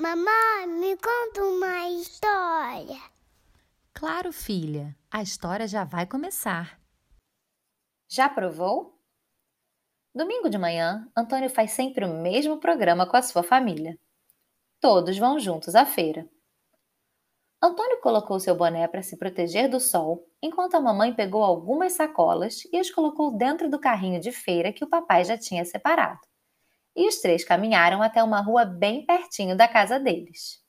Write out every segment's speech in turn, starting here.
Mamãe, me conta uma história. Claro, filha, a história já vai começar. Já provou? Domingo de manhã, Antônio faz sempre o mesmo programa com a sua família. Todos vão juntos à feira. Antônio colocou seu boné para se proteger do sol, enquanto a mamãe pegou algumas sacolas e as colocou dentro do carrinho de feira que o papai já tinha separado. E os três caminharam até uma rua bem pertinho da casa deles.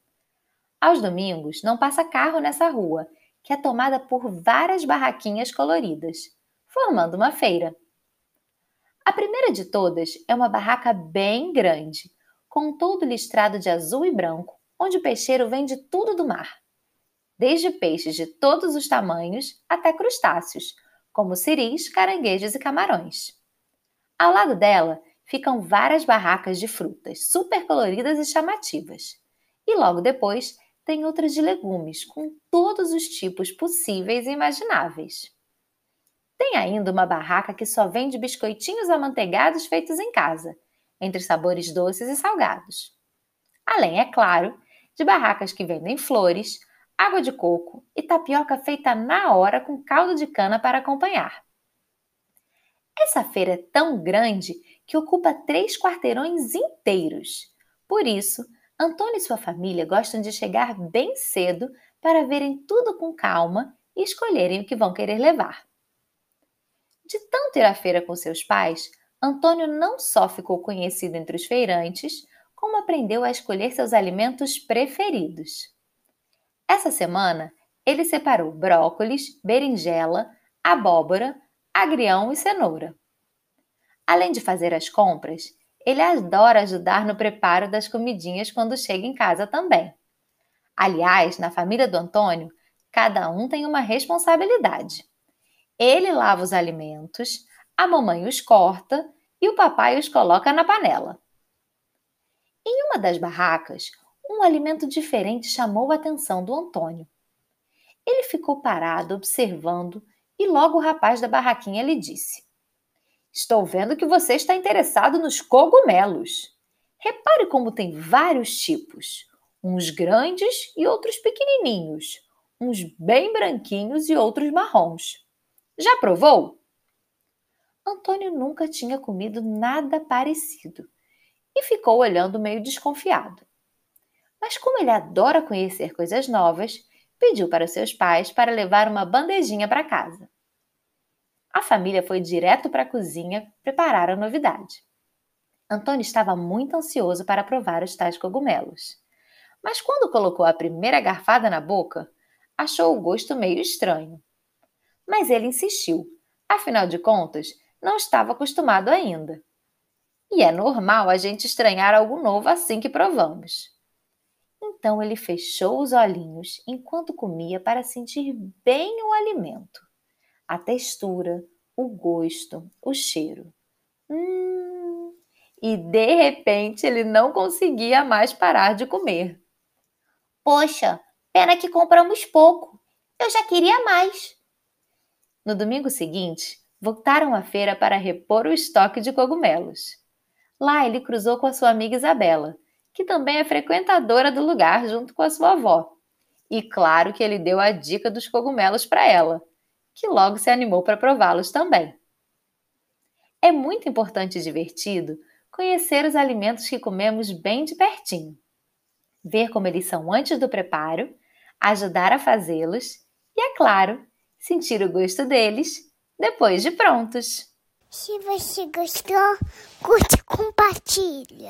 Aos domingos, não passa carro nessa rua, que é tomada por várias barraquinhas coloridas, formando uma feira. A primeira de todas é uma barraca bem grande, com todo listrado de azul e branco, onde o peixeiro vende tudo do mar. Desde peixes de todos os tamanhos até crustáceos, como siris, caranguejos e camarões. Ao lado dela ficam várias barracas de frutas, super coloridas e chamativas. E logo depois tem outras de legumes, com todos os tipos possíveis e imagináveis. Tem ainda uma barraca que só vende biscoitinhos amanteigados feitos em casa, entre sabores doces e salgados. Além, é claro, de barracas que vendem flores, água de coco e tapioca feita na hora com caldo de cana para acompanhar. Essa feira é tão grande que ocupa três quarteirões inteiros. Por isso, Antônio e sua família gostam de chegar bem cedo para verem tudo com calma e escolherem o que vão querer levar. De tanto ir à feira com seus pais, Antônio não só ficou conhecido entre os feirantes, como aprendeu a escolher seus alimentos preferidos. Essa semana, ele separou brócolis, berinjela, abóbora, agrião e cenoura. Além de fazer as compras, ele adora ajudar no preparo das comidinhas quando chega em casa também. Aliás, na família do Antônio, cada um tem uma responsabilidade. Ele lava os alimentos, a mamãe os corta e o papai os coloca na panela. Em uma das barracas, um alimento diferente chamou a atenção do Antônio. Ele ficou parado observando e logo o rapaz da barraquinha lhe disse: Estou vendo que você está interessado nos cogumelos. Repare como tem vários tipos, uns grandes e outros pequenininhos, uns bem branquinhos e outros marrons. Já provou? Antônio nunca tinha comido nada parecido e ficou olhando meio desconfiado. Mas, como ele adora conhecer coisas novas, pediu para seus pais para levar uma bandejinha para casa. A família foi direto para a cozinha preparar a novidade. Antônio estava muito ansioso para provar os tais cogumelos. Mas quando colocou a primeira garfada na boca, achou o gosto meio estranho. Mas ele insistiu, afinal de contas, não estava acostumado ainda. E é normal a gente estranhar algo novo assim que provamos. Então ele fechou os olhinhos enquanto comia para sentir bem o alimento, a textura, o gosto, o cheiro. Hum, e de repente ele não conseguia mais parar de comer. Poxa, pena que compramos pouco. Eu já queria mais. No domingo seguinte, voltaram à feira para repor o estoque de cogumelos. Lá ele cruzou com a sua amiga Isabela, que também é frequentadora do lugar junto com a sua avó. E claro que ele deu a dica dos cogumelos para ela, que logo se animou para prová-los também. É muito importante e divertido conhecer os alimentos que comemos bem de pertinho, ver como eles são antes do preparo, ajudar a fazê-los e, é claro, sentir o gosto deles depois de prontos. Se você gostou, curte e compartilha.